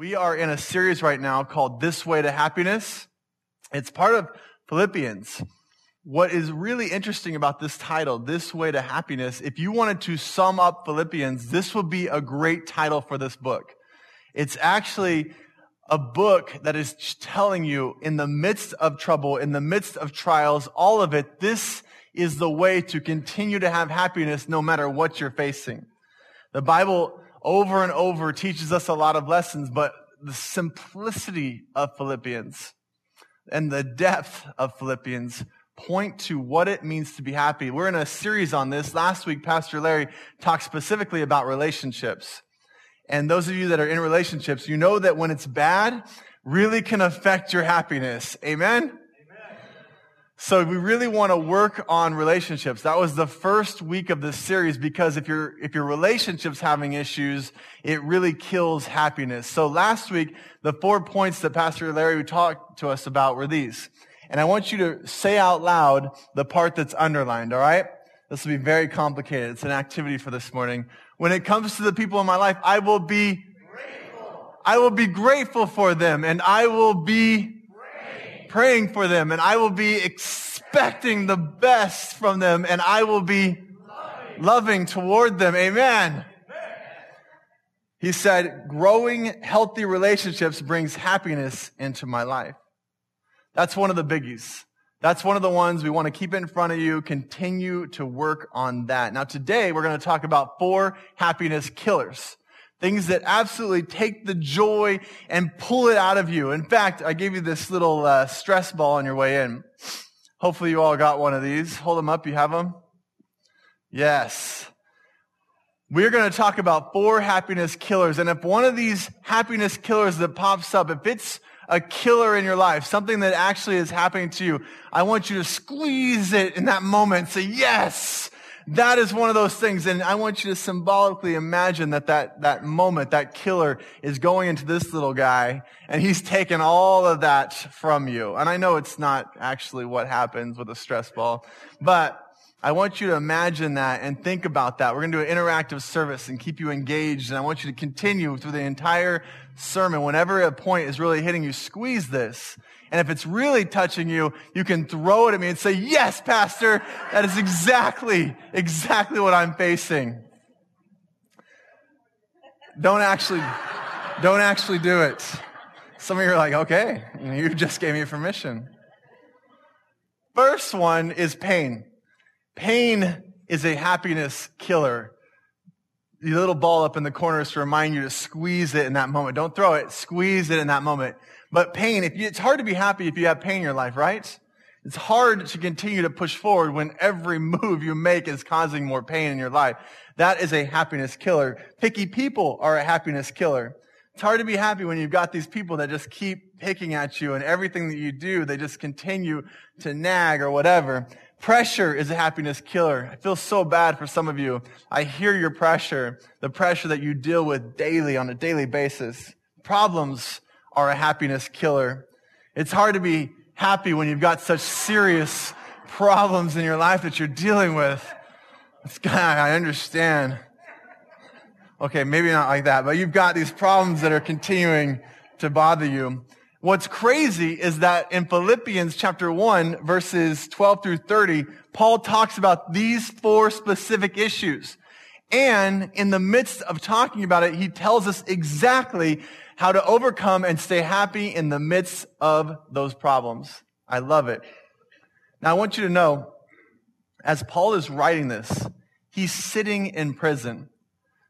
We are in a series right now called This Way to Happiness. It's part of Philippians. What is really interesting about this title, This Way to Happiness, if you wanted to sum up Philippians, this would be a great title for this book. It's actually a book that is telling you in the midst of trouble, in the midst of trials, all of it, this is the way to continue to have happiness no matter what you're facing. The Bible over and over teaches us a lot of lessons, but the simplicity of Philippians and the depth of Philippians point to what it means to be happy. We're in a series on this. Last week, Pastor Larry talked specifically about relationships. And those of you that are in relationships, you know that when it's bad, really can affect your happiness. Amen? So we really want to work on relationships. That was the first week of this series because if your, if your relationship's having issues, it really kills happiness. So last week, the four points that Pastor Larry talked to us about were these. And I want you to say out loud the part that's underlined, all right? This will be very complicated. It's an activity for this morning. When it comes to the people in my life, I will be grateful. I will be grateful for them and I will be praying for them and I will be expecting the best from them and I will be loving, toward them. Amen. He said, growing healthy relationships brings happiness into my life. That's one of the biggies. That's one of the ones we want to keep in front of you. Continue to work on that. Now today we're going to talk about four happiness killers. Things that absolutely take the joy and pull it out of you. In fact, I gave you this little uh, stress ball on your way in. Hopefully you all got one of these. Hold them up. You have them? Yes. We're going to talk about four happiness killers. And if one of these happiness killers that pops up, if it's a killer in your life, something that actually is happening to you, I want you to squeeze it in that moment. Say, yes, that is one of those things. And I want you to symbolically imagine that that, that moment, that killer is going into this little guy and he's taken all of that from you. And I know it's not actually what happens with a stress ball, but I want you to imagine that and think about that. We're going to do an interactive service and keep you engaged. And I want you to continue through the entire sermon. Whenever a point is really hitting you, squeeze this and if it's really touching you, you can throw it at me and say, yes, pastor, that is exactly, exactly what I'm facing. Don't actually, don't actually do it. Some of you are like, okay, you just gave me permission. First one is pain. Pain is a happiness killer. The little ball up in the corner is to remind you to squeeze it in that moment. Don't throw it. Squeeze it in that moment. But pain, if you, it's hard to be happy if you have pain in your life, right? It's hard to continue to push forward when every move you make is causing more pain in your life. That is a happiness killer. Picky people are a happiness killer. It's hard to be happy when you've got these people that just keep picking at you and everything that you do, they just continue to nag or whatever. Pressure is a happiness killer. I feel so bad for some of you. I hear your pressure, the pressure that you deal with daily on a daily basis. Problems are a happiness killer. It's hard to be happy when you've got such serious problems in your life that you're dealing with. It's God, I understand. Okay, maybe not like that, but you've got these problems that are continuing to bother you. What's crazy is that in Philippians chapter 1, verses 12 through 30, Paul talks about these four specific issues. And in the midst of talking about it, he tells us exactly how to overcome and stay happy in the midst of those problems. I love it. Now I want you to know, as Paul is writing this, he's sitting in prison.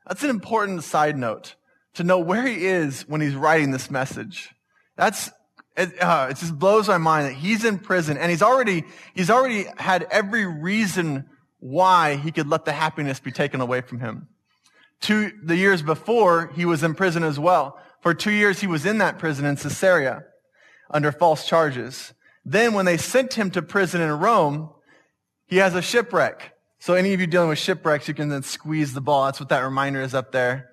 That's an important side note to know where he is when he's writing this message. That's, it, uh, it just blows my mind that he's in prison and he's already, he's already had every reason why he could let the happiness be taken away from him. Two, the years before, he was in prison as well. For two years, he was in that prison in Caesarea under false charges. Then when they sent him to prison in Rome, he has a shipwreck. So any of you dealing with shipwrecks, you can then squeeze the ball. That's what that reminder is up there.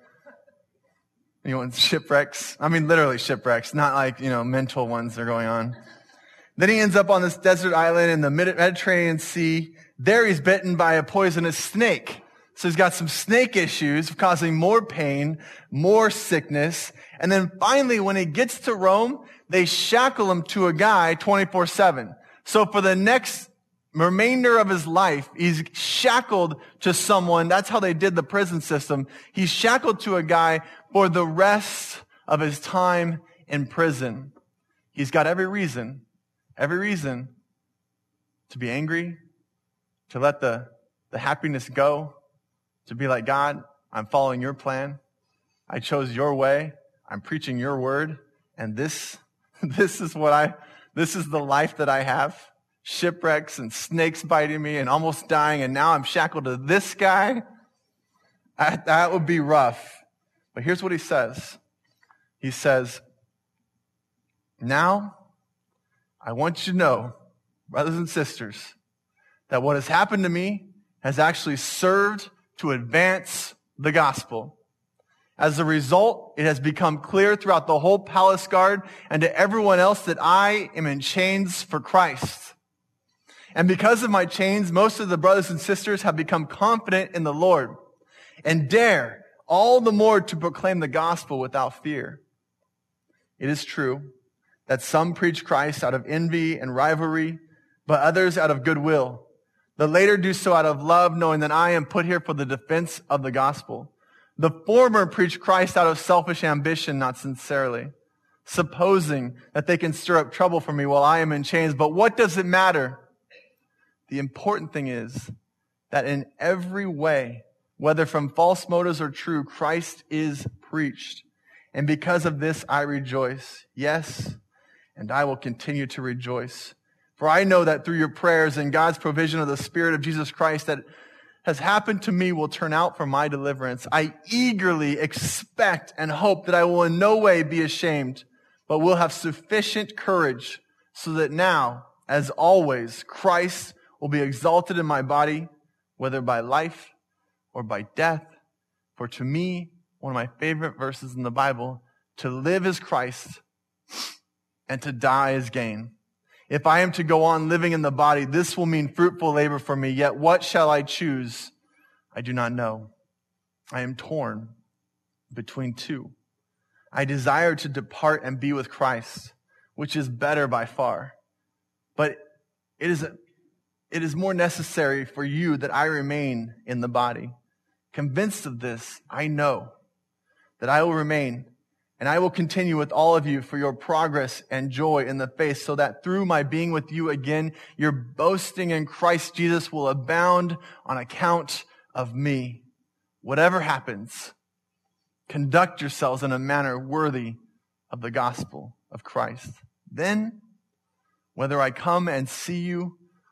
You know, shipwrecks? I mean, literally shipwrecks, not like, you know, mental ones that are going on. Then he ends up on this desert island in the Mediterranean Sea. There he's bitten by a poisonous snake. So he's got some snake issues causing more pain, more sickness. And then finally, when he gets to Rome, they shackle him to a guy 24 7. So for the next remainder of his life, he's shackled to someone. That's how they did the prison system. He's shackled to a guy for the rest of his time in prison. He's got every reason, every reason to be angry, to let the, the happiness go, to be like, God, I'm following your plan. I chose your way. I'm preaching your word. And this, this is what I, this is the life that I have. Shipwrecks and snakes biting me and almost dying. And now I'm shackled to this guy. I, that would be rough. But here's what he says. He says, now I want you to know, brothers and sisters, that what has happened to me has actually served to advance the gospel. As a result, it has become clear throughout the whole palace guard and to everyone else that I am in chains for Christ. And because of my chains, most of the brothers and sisters have become confident in the Lord and dare all the more to proclaim the gospel without fear. It is true that some preach Christ out of envy and rivalry, but others out of goodwill. The later do so out of love, knowing that I am put here for the defense of the gospel. The former preach Christ out of selfish ambition, not sincerely, supposing that they can stir up trouble for me while I am in chains. But what does it matter? The important thing is that in every way, whether from false motives or true, Christ is preached. And because of this, I rejoice. Yes, and I will continue to rejoice. For I know that through your prayers and God's provision of the Spirit of Jesus Christ that has happened to me will turn out for my deliverance. I eagerly expect and hope that I will in no way be ashamed, but will have sufficient courage so that now, as always, Christ will be exalted in my body, whether by life or by death. For to me, one of my favorite verses in the Bible, to live is Christ and to die is gain. If I am to go on living in the body, this will mean fruitful labor for me. Yet what shall I choose? I do not know. I am torn between two. I desire to depart and be with Christ, which is better by far. But it is, it is more necessary for you that I remain in the body. Convinced of this, I know that I will remain and I will continue with all of you for your progress and joy in the faith so that through my being with you again, your boasting in Christ Jesus will abound on account of me. Whatever happens, conduct yourselves in a manner worthy of the gospel of Christ. Then, whether I come and see you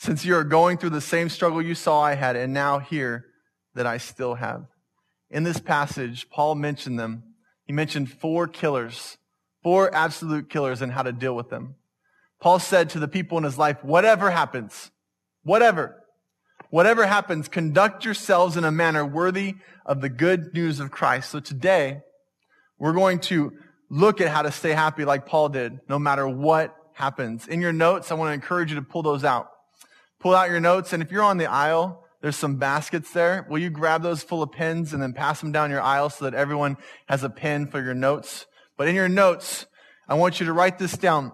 Since you are going through the same struggle you saw I had and now hear that I still have. In this passage, Paul mentioned them. He mentioned four killers Four absolute killers and how to deal with them. Paul said to the people in his life, whatever happens, whatever, whatever happens, conduct yourselves in a manner worthy of the good news of Christ. So today, we're going to look at how to stay happy like Paul did, no matter what happens. In your notes, I want to encourage you to pull those out. Pull out your notes, and if you're on the aisle, there's some baskets there. Will you grab those full of pens and then pass them down your aisle so that everyone has a pen for your notes? But in your notes, I want you to write this down.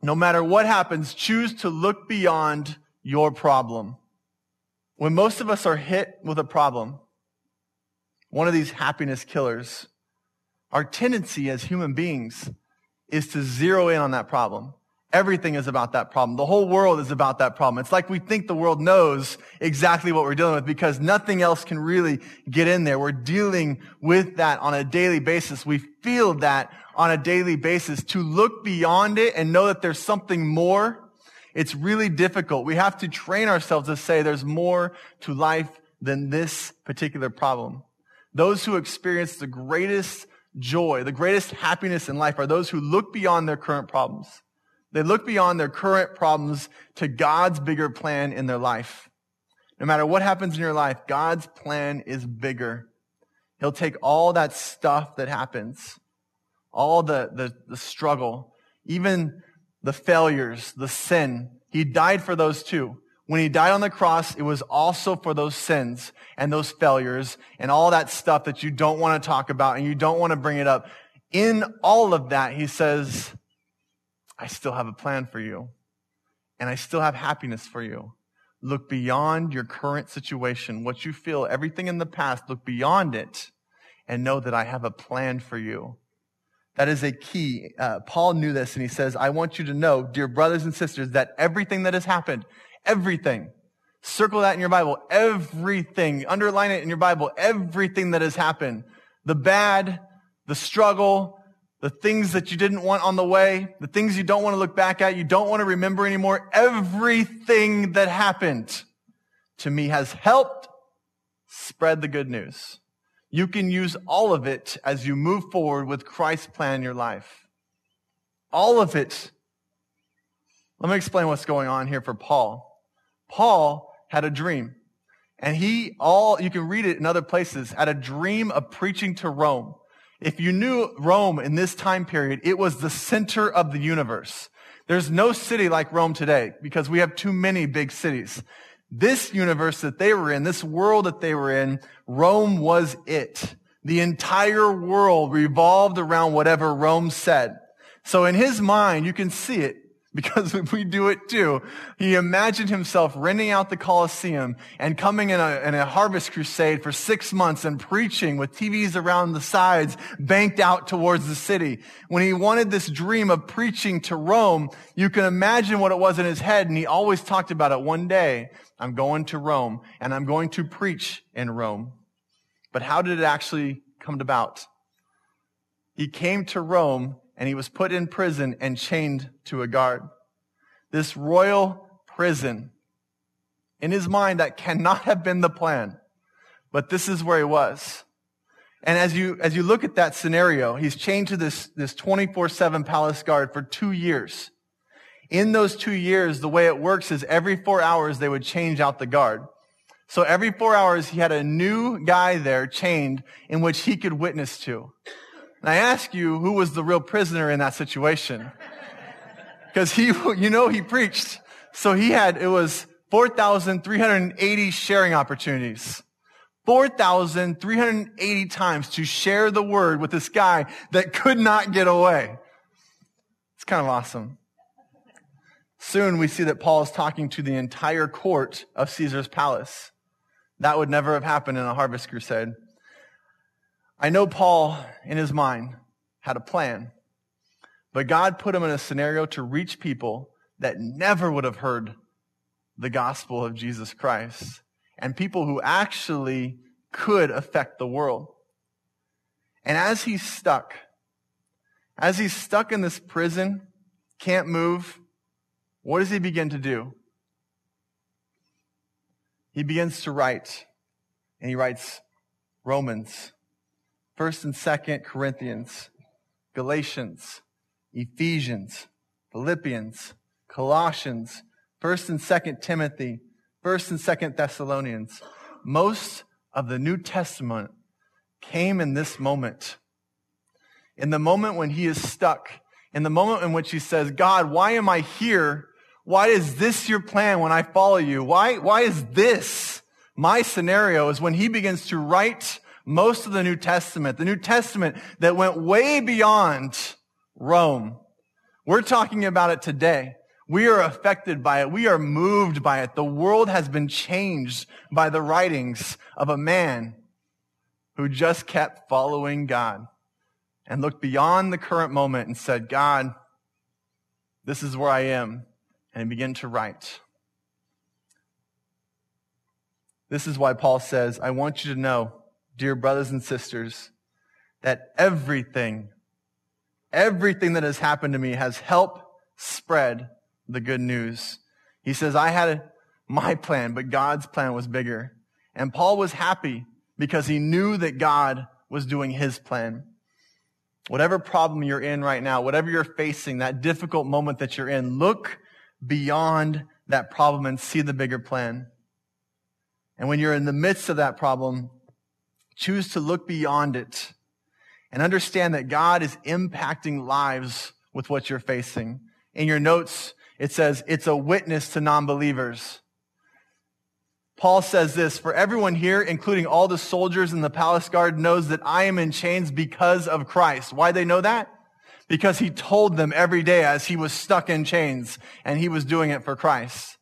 No matter what happens, choose to look beyond your problem. When most of us are hit with a problem, one of these happiness killers, our tendency as human beings is to zero in on that problem. Everything is about that problem. The whole world is about that problem. It's like we think the world knows exactly what we're dealing with because nothing else can really get in there. We're dealing with that on a daily basis. We feel that on a daily basis. To look beyond it and know that there's something more, it's really difficult. We have to train ourselves to say there's more to life than this particular problem. those who experience the greatest joy, the greatest happiness in life are those who look beyond their current problems. They look beyond their current problems to God's bigger plan in their life. No matter what happens in your life, God's plan is bigger. He'll take all that stuff that happens, all the, the, the struggle, even the failures, the sin. He died for those too. When he died on the cross, it was also for those sins and those failures and all that stuff that you don't want to talk about and you don't want to bring it up. In all of that, he says, I still have a plan for you and I still have happiness for you. Look beyond your current situation, what you feel, everything in the past, look beyond it and know that I have a plan for you. That is a key. Uh, Paul knew this and he says, I want you to know, dear brothers and sisters, that everything that has happened, everything, circle that in your Bible, everything, underline it in your Bible, everything that has happened, the bad, the struggle, the things that you didn't want on the way, the things you don't want to look back at, you don't want to remember anymore, everything that happened to me has helped spread the good news. You can use all of it as you move forward with Christ's plan in your life. All of it. Let me explain what's going on here for Paul. Paul had a dream. And he all, you can read it in other places, had a dream of preaching to Rome. If you knew Rome in this time period, it was the center of the universe. There's no city like Rome today because we have too many big cities. This universe that they were in, this world that they were in, Rome was it. The entire world revolved around whatever Rome said. So in his mind, you can see it because we do it too. He imagined himself renting out the Colosseum and coming in a, in a harvest crusade for six months and preaching with TVs around the sides banked out towards the city. When he wanted this dream of preaching to Rome, you can imagine what it was in his head. And he always talked about it one day. I'm going to Rome and I'm going to preach in Rome. But how did it actually come about? He came to Rome and he was put in prison and chained to a guard. This royal prison. In his mind, that cannot have been the plan, but this is where he was. And as you, as you look at that scenario, he's chained to this, this 24-7 palace guard for two years. In those two years, the way it works is every four hours they would change out the guard. So every four hours he had a new guy there chained in which he could witness to. And I ask you, who was the real prisoner in that situation? Because he, you know, he preached. So he had, it was 4,380 sharing opportunities. 4,380 times to share the word with this guy that could not get away. It's kind of awesome. Soon we see that Paul is talking to the entire court of Caesar's palace. That would never have happened in a harvest crusade. I know Paul, in his mind, had a plan, but God put him in a scenario to reach people that never would have heard the gospel of Jesus Christ and people who actually could affect the world. And as he's stuck, as he's stuck in this prison, can't move, what does he begin to do? He begins to write, and he writes Romans First and Second Corinthians, Galatians, Ephesians, Philippians, Colossians, First and Second Timothy, First and Second Thessalonians. Most of the New Testament came in this moment. In the moment when he is stuck, in the moment in which he says, God, why am I here? Why is this your plan when I follow you? Why, why is this my scenario is when he begins to write most of the New Testament, the New Testament that went way beyond Rome. We're talking about it today. We are affected by it. We are moved by it. The world has been changed by the writings of a man who just kept following God and looked beyond the current moment and said, God, this is where I am. And began to write. This is why Paul says, I want you to know dear brothers and sisters, that everything, everything that has happened to me has helped spread the good news. He says, I had my plan, but God's plan was bigger. And Paul was happy because he knew that God was doing his plan. Whatever problem you're in right now, whatever you're facing, that difficult moment that you're in, look beyond that problem and see the bigger plan. And when you're in the midst of that problem, choose to look beyond it and understand that God is impacting lives with what you're facing. In your notes, it says it's a witness to non-believers. Paul says this, for everyone here, including all the soldiers in the palace guard, knows that I am in chains because of Christ. Why they know that? Because he told them every day as he was stuck in chains and he was doing it for Christ.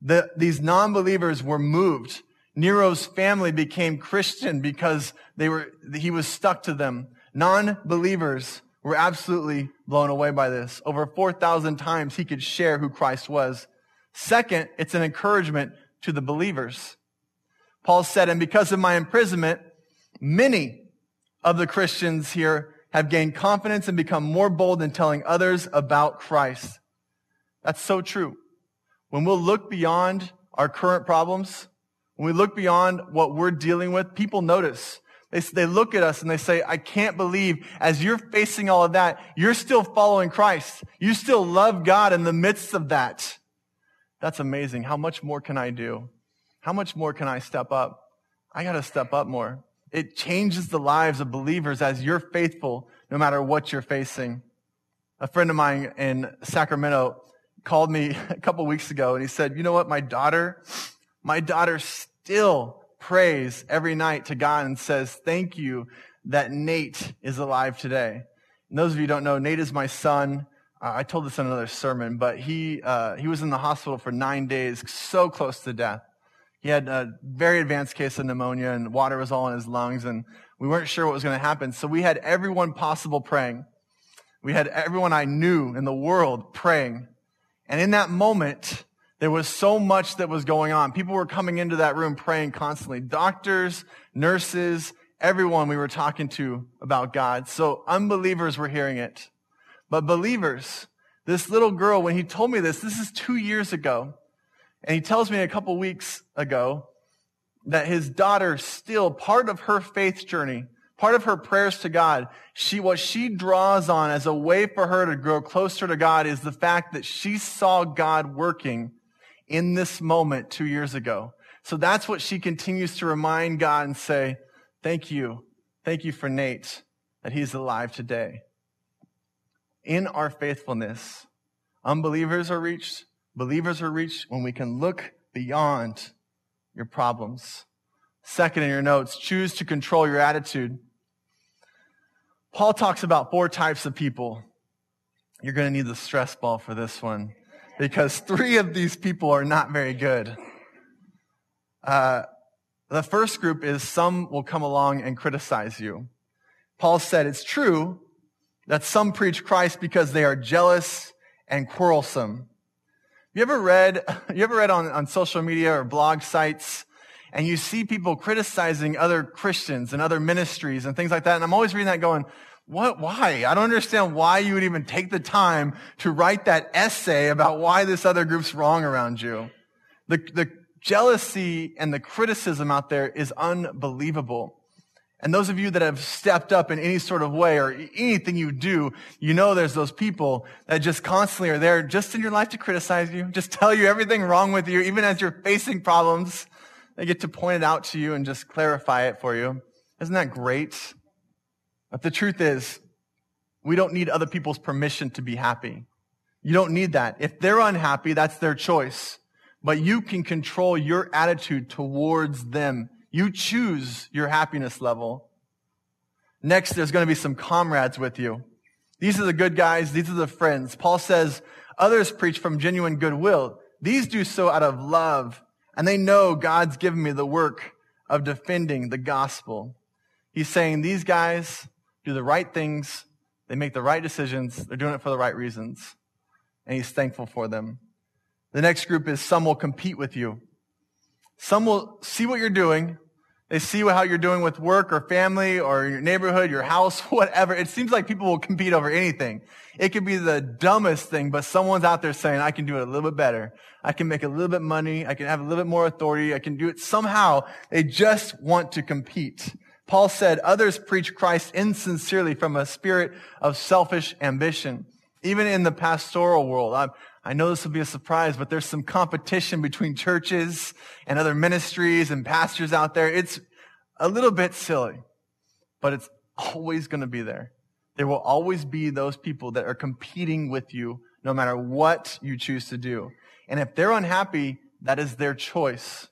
The, these non-believers were moved. Nero's family became Christian because they were, he was stuck to them. Non-believers were absolutely blown away by this. Over 4,000 times he could share who Christ was. Second, it's an encouragement to the believers. Paul said, and because of my imprisonment, many of the Christians here have gained confidence and become more bold in telling others about Christ. That's so true. When we'll look beyond our current problems, when we look beyond what we're dealing with, people notice. They, they look at us and they say, I can't believe as you're facing all of that, you're still following Christ. You still love God in the midst of that. That's amazing. How much more can I do? How much more can I step up? I got to step up more. It changes the lives of believers as you're faithful no matter what you're facing. A friend of mine in Sacramento called me a couple weeks ago and he said, you know what? My daughter, my daughter still prays every night to God and says, thank you that Nate is alive today. And those of you who don't know, Nate is my son. Uh, I told this in another sermon, but he, uh, he was in the hospital for nine days, so close to death. He had a very advanced case of pneumonia and water was all in his lungs and we weren't sure what was going to happen. So we had everyone possible praying. We had everyone I knew in the world praying. And in that moment, there was so much that was going on. People were coming into that room praying constantly. Doctors, nurses, everyone we were talking to about God. So unbelievers were hearing it. But believers, this little girl, when he told me this, this is two years ago, and he tells me a couple weeks ago that his daughter still, part of her faith journey, part of her prayers to God, she, what she draws on as a way for her to grow closer to God is the fact that she saw God working in this moment two years ago. So that's what she continues to remind God and say, thank you. Thank you for Nate, that he's alive today. In our faithfulness, unbelievers are reached, believers are reached when we can look beyond your problems. Second in your notes, choose to control your attitude. Paul talks about four types of people. You're going to need the stress ball for this one because three of these people are not very good. Uh, the first group is some will come along and criticize you. Paul said it's true that some preach Christ because they are jealous and quarrelsome. You ever read, you ever read on, on social media or blog sites and you see people criticizing other Christians and other ministries and things like that. And I'm always reading that going, what, why? I don't understand why you would even take the time to write that essay about why this other group's wrong around you. The, the jealousy and the criticism out there is unbelievable. And those of you that have stepped up in any sort of way or anything you do, you know there's those people that just constantly are there just in your life to criticize you, just tell you everything wrong with you, even as you're facing problems. They get to point it out to you and just clarify it for you. Isn't that great? But the truth is, we don't need other people's permission to be happy. You don't need that. If they're unhappy, that's their choice. But you can control your attitude towards them. You choose your happiness level. Next, there's going to be some comrades with you. These are the good guys. These are the friends. Paul says, others preach from genuine goodwill. These do so out of love. And they know God's given me the work of defending the gospel. He's saying these guys, do the right things, they make the right decisions, they're doing it for the right reasons, and he's thankful for them. The next group is some will compete with you. Some will see what you're doing, They see how you're doing with work or family or your neighborhood, your house, whatever. It seems like people will compete over anything. It could be the dumbest thing, but someone's out there saying, I can do it a little bit better. I can make a little bit money. I can have a little bit more authority. I can do it somehow. They just want to compete. Paul said, others preach Christ insincerely from a spirit of selfish ambition. Even in the pastoral world, I'm, I know this will be a surprise, but there's some competition between churches and other ministries and pastors out there. It's a little bit silly, but it's always going to be there. There will always be those people that are competing with you no matter what you choose to do. And if they're unhappy, that is their choice.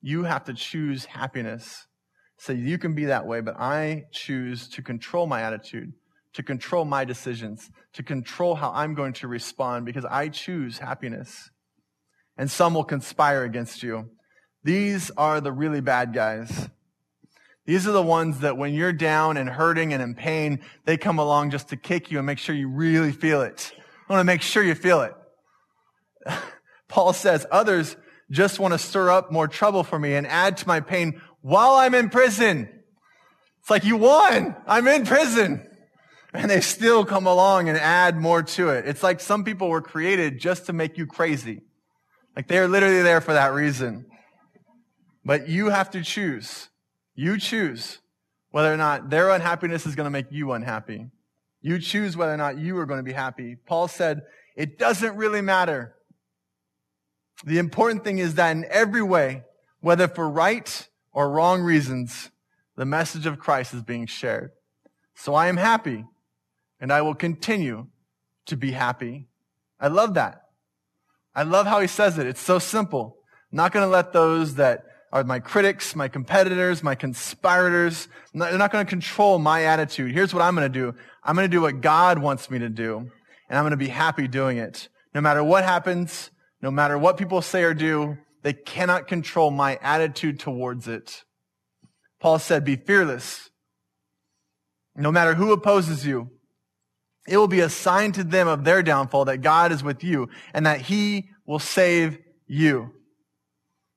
You have to choose happiness. So you can be that way, but I choose to control my attitude to control my decisions, to control how I'm going to respond because I choose happiness. And some will conspire against you. These are the really bad guys. These are the ones that when you're down and hurting and in pain, they come along just to kick you and make sure you really feel it. I want to make sure you feel it. Paul says, others just want to stir up more trouble for me and add to my pain while I'm in prison. It's like you won. I'm in prison and they still come along and add more to it. It's like some people were created just to make you crazy. Like they're literally there for that reason. But you have to choose. You choose whether or not their unhappiness is going to make you unhappy. You choose whether or not you are going to be happy. Paul said, it doesn't really matter. The important thing is that in every way, whether for right or wrong reasons, the message of Christ is being shared. So I am happy and I will continue to be happy. I love that. I love how he says it. It's so simple. I'm not going to let those that are my critics, my competitors, my conspirators, they're not going to control my attitude. Here's what I'm going to do. I'm going to do what God wants me to do, and I'm going to be happy doing it. No matter what happens, no matter what people say or do, they cannot control my attitude towards it. Paul said, be fearless. No matter who opposes you, it will be a sign to them of their downfall that God is with you and that he will save you.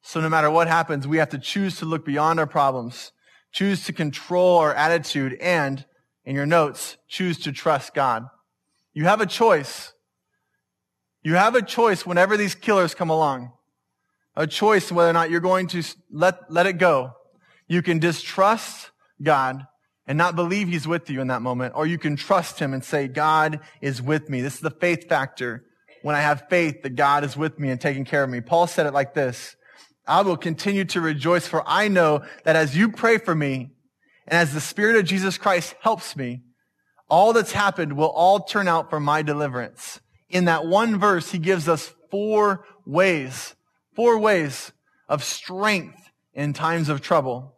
So no matter what happens, we have to choose to look beyond our problems, choose to control our attitude, and in your notes, choose to trust God. You have a choice. You have a choice whenever these killers come along. A choice whether or not you're going to let, let it go. You can distrust God and not believe he's with you in that moment. Or you can trust him and say, God is with me. This is the faith factor. When I have faith that God is with me and taking care of me. Paul said it like this. I will continue to rejoice for I know that as you pray for me and as the Spirit of Jesus Christ helps me, all that's happened will all turn out for my deliverance. In that one verse, he gives us four ways, four ways of strength in times of trouble.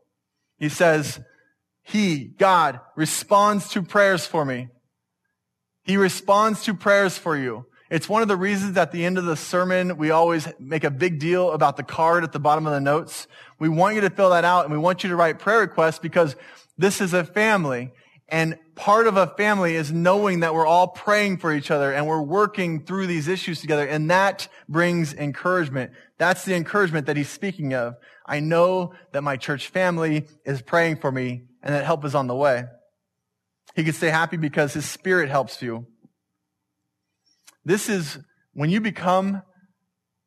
He says, he, God, responds to prayers for me. He responds to prayers for you. It's one of the reasons at the end of the sermon, we always make a big deal about the card at the bottom of the notes. We want you to fill that out and we want you to write prayer requests because this is a family. And part of a family is knowing that we're all praying for each other and we're working through these issues together. And that brings encouragement. That's the encouragement that he's speaking of. I know that my church family is praying for me and that help is on the way. He can stay happy because his spirit helps you. This is when you become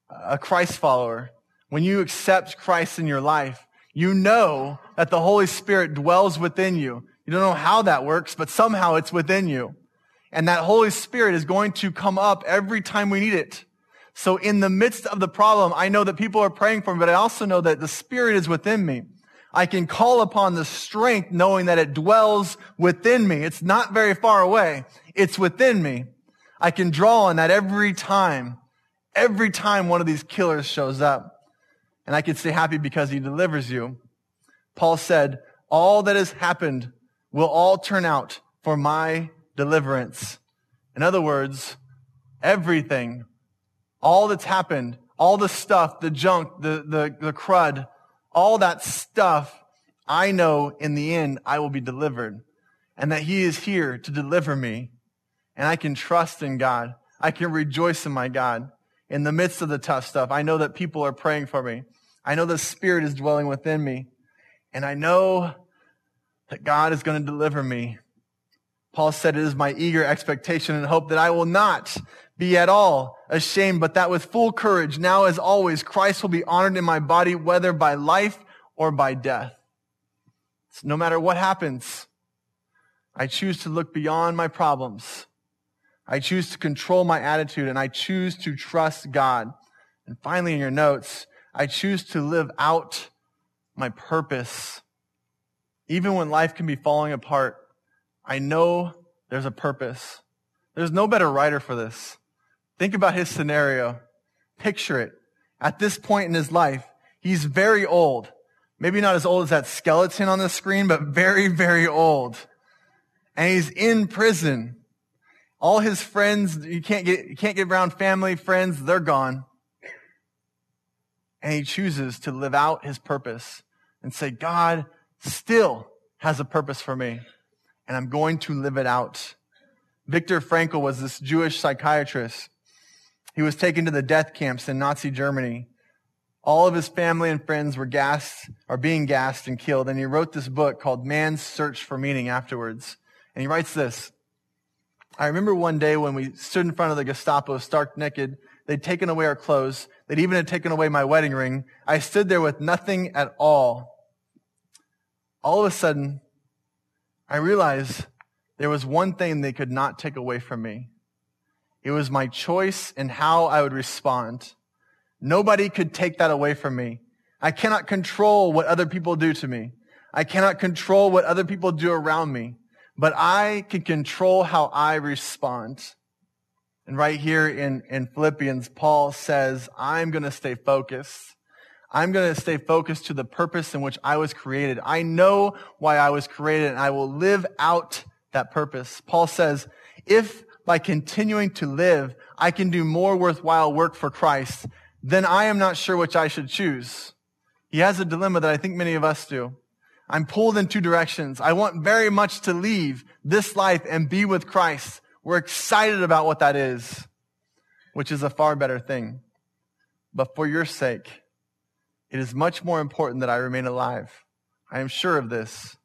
a Christ follower, when you accept Christ in your life, you know that the Holy Spirit dwells within you. You don't know how that works, but somehow it's within you. And that Holy Spirit is going to come up every time we need it. So in the midst of the problem, I know that people are praying for me, but I also know that the Spirit is within me. I can call upon the strength knowing that it dwells within me. It's not very far away. It's within me. I can draw on that every time, every time one of these killers shows up. And I can stay happy because he delivers you. Paul said, all that has happened will all turn out for my deliverance. In other words, everything, all that's happened, all the stuff, the junk, the, the, the crud, all that stuff, I know in the end I will be delivered and that he is here to deliver me. And I can trust in God. I can rejoice in my God. In the midst of the tough stuff, I know that people are praying for me. I know the Spirit is dwelling within me. And I know that God is going to deliver me. Paul said, it is my eager expectation and hope that I will not be at all ashamed, but that with full courage, now as always, Christ will be honored in my body, whether by life or by death. So no matter what happens, I choose to look beyond my problems. I choose to control my attitude and I choose to trust God. And finally, in your notes, I choose to live out my purpose. Even when life can be falling apart, I know there's a purpose. There's no better writer for this. Think about his scenario. Picture it. At this point in his life, he's very old. Maybe not as old as that skeleton on the screen, but very, very old. And he's in prison. All his friends, you can't get, you can't get around family, friends, they're gone. And he chooses to live out his purpose and say, God still has a purpose for me and I'm going to live it out. Viktor Frankl was this Jewish psychiatrist. He was taken to the death camps in Nazi Germany. All of his family and friends were gassed, or being gassed and killed. And he wrote this book called Man's Search for Meaning afterwards. And he writes this. I remember one day when we stood in front of the Gestapo stark naked. They'd taken away our clothes. They'd even had taken away my wedding ring. I stood there with nothing at all. All of a sudden, I realized there was one thing they could not take away from me. It was my choice and how I would respond. Nobody could take that away from me. I cannot control what other people do to me. I cannot control what other people do around me, but I can control how I respond. And right here in, in Philippians, Paul says, I'm going to stay focused. I'm going to stay focused to the purpose in which I was created. I know why I was created and I will live out that purpose. Paul says, if by continuing to live, I can do more worthwhile work for Christ, then I am not sure which I should choose. He has a dilemma that I think many of us do. I'm pulled in two directions. I want very much to leave this life and be with Christ. We're excited about what that is, which is a far better thing. But for your sake, it is much more important that I remain alive. I am sure of this.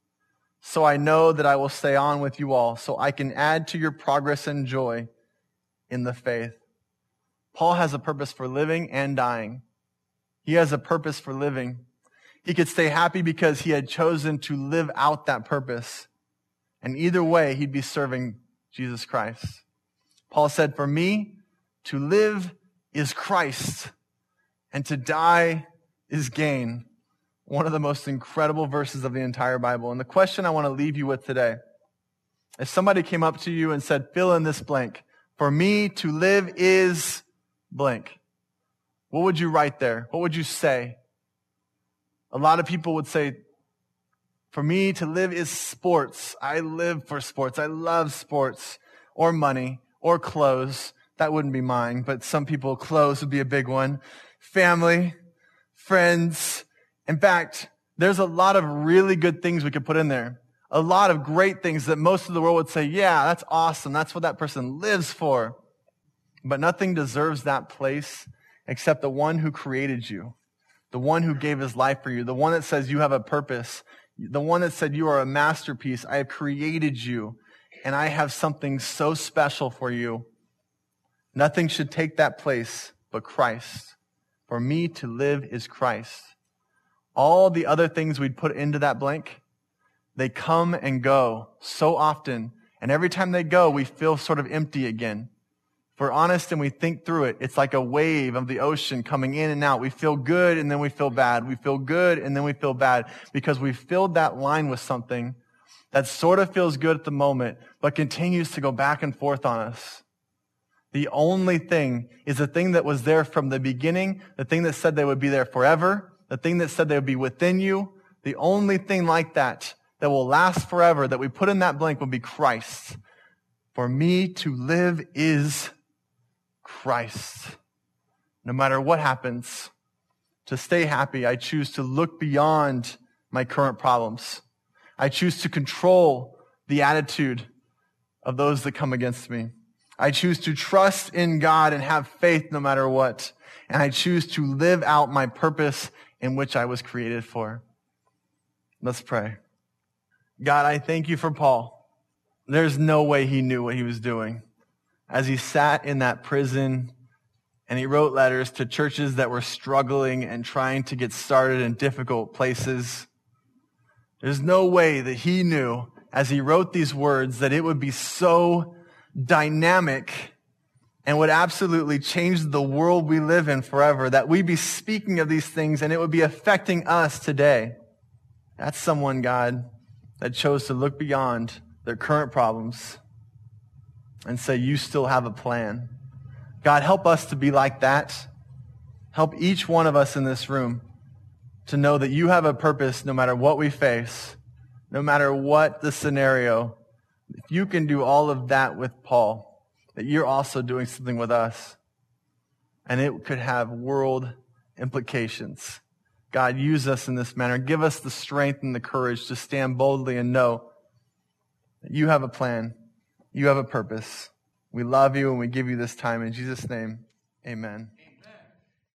So I know that I will stay on with you all, so I can add to your progress and joy in the faith. Paul has a purpose for living and dying. He has a purpose for living. He could stay happy because he had chosen to live out that purpose. And either way, he'd be serving Jesus Christ. Paul said, For me, to live is Christ, and to die is gain. One of the most incredible verses of the entire Bible. And the question I want to leave you with today if somebody came up to you and said, fill in this blank, for me to live is blank, what would you write there? What would you say? A lot of people would say, for me to live is sports. I live for sports. I love sports or money or clothes. That wouldn't be mine, but some people, clothes would be a big one. Family, friends. In fact, there's a lot of really good things we could put in there. A lot of great things that most of the world would say, yeah, that's awesome. That's what that person lives for. But nothing deserves that place except the one who created you, the one who gave his life for you, the one that says you have a purpose, the one that said you are a masterpiece. I have created you and I have something so special for you. Nothing should take that place but Christ. For me to live is Christ. All the other things we'd put into that blank, they come and go so often. And every time they go, we feel sort of empty again. If we're honest and we think through it, it's like a wave of the ocean coming in and out. We feel good and then we feel bad. We feel good and then we feel bad because we filled that line with something that sort of feels good at the moment, but continues to go back and forth on us. The only thing is the thing that was there from the beginning, the thing that said they would be there forever, the thing that said they would be within you. The only thing like that that will last forever that we put in that blank will be Christ. For me to live is Christ. No matter what happens, to stay happy, I choose to look beyond my current problems. I choose to control the attitude of those that come against me. I choose to trust in God and have faith no matter what. And I choose to live out my purpose in which I was created for. Let's pray. God, I thank you for Paul. There's no way he knew what he was doing. As he sat in that prison and he wrote letters to churches that were struggling and trying to get started in difficult places, there's no way that he knew as he wrote these words that it would be so dynamic and would absolutely change the world we live in forever, that we'd be speaking of these things and it would be affecting us today. That's someone, God, that chose to look beyond their current problems and say, You still have a plan. God, help us to be like that. Help each one of us in this room to know that you have a purpose no matter what we face, no matter what the scenario. If you can do all of that with Paul, that you're also doing something with us. And it could have world implications. God, use us in this manner. Give us the strength and the courage to stand boldly and know that you have a plan. You have a purpose. We love you and we give you this time. In Jesus' name, amen.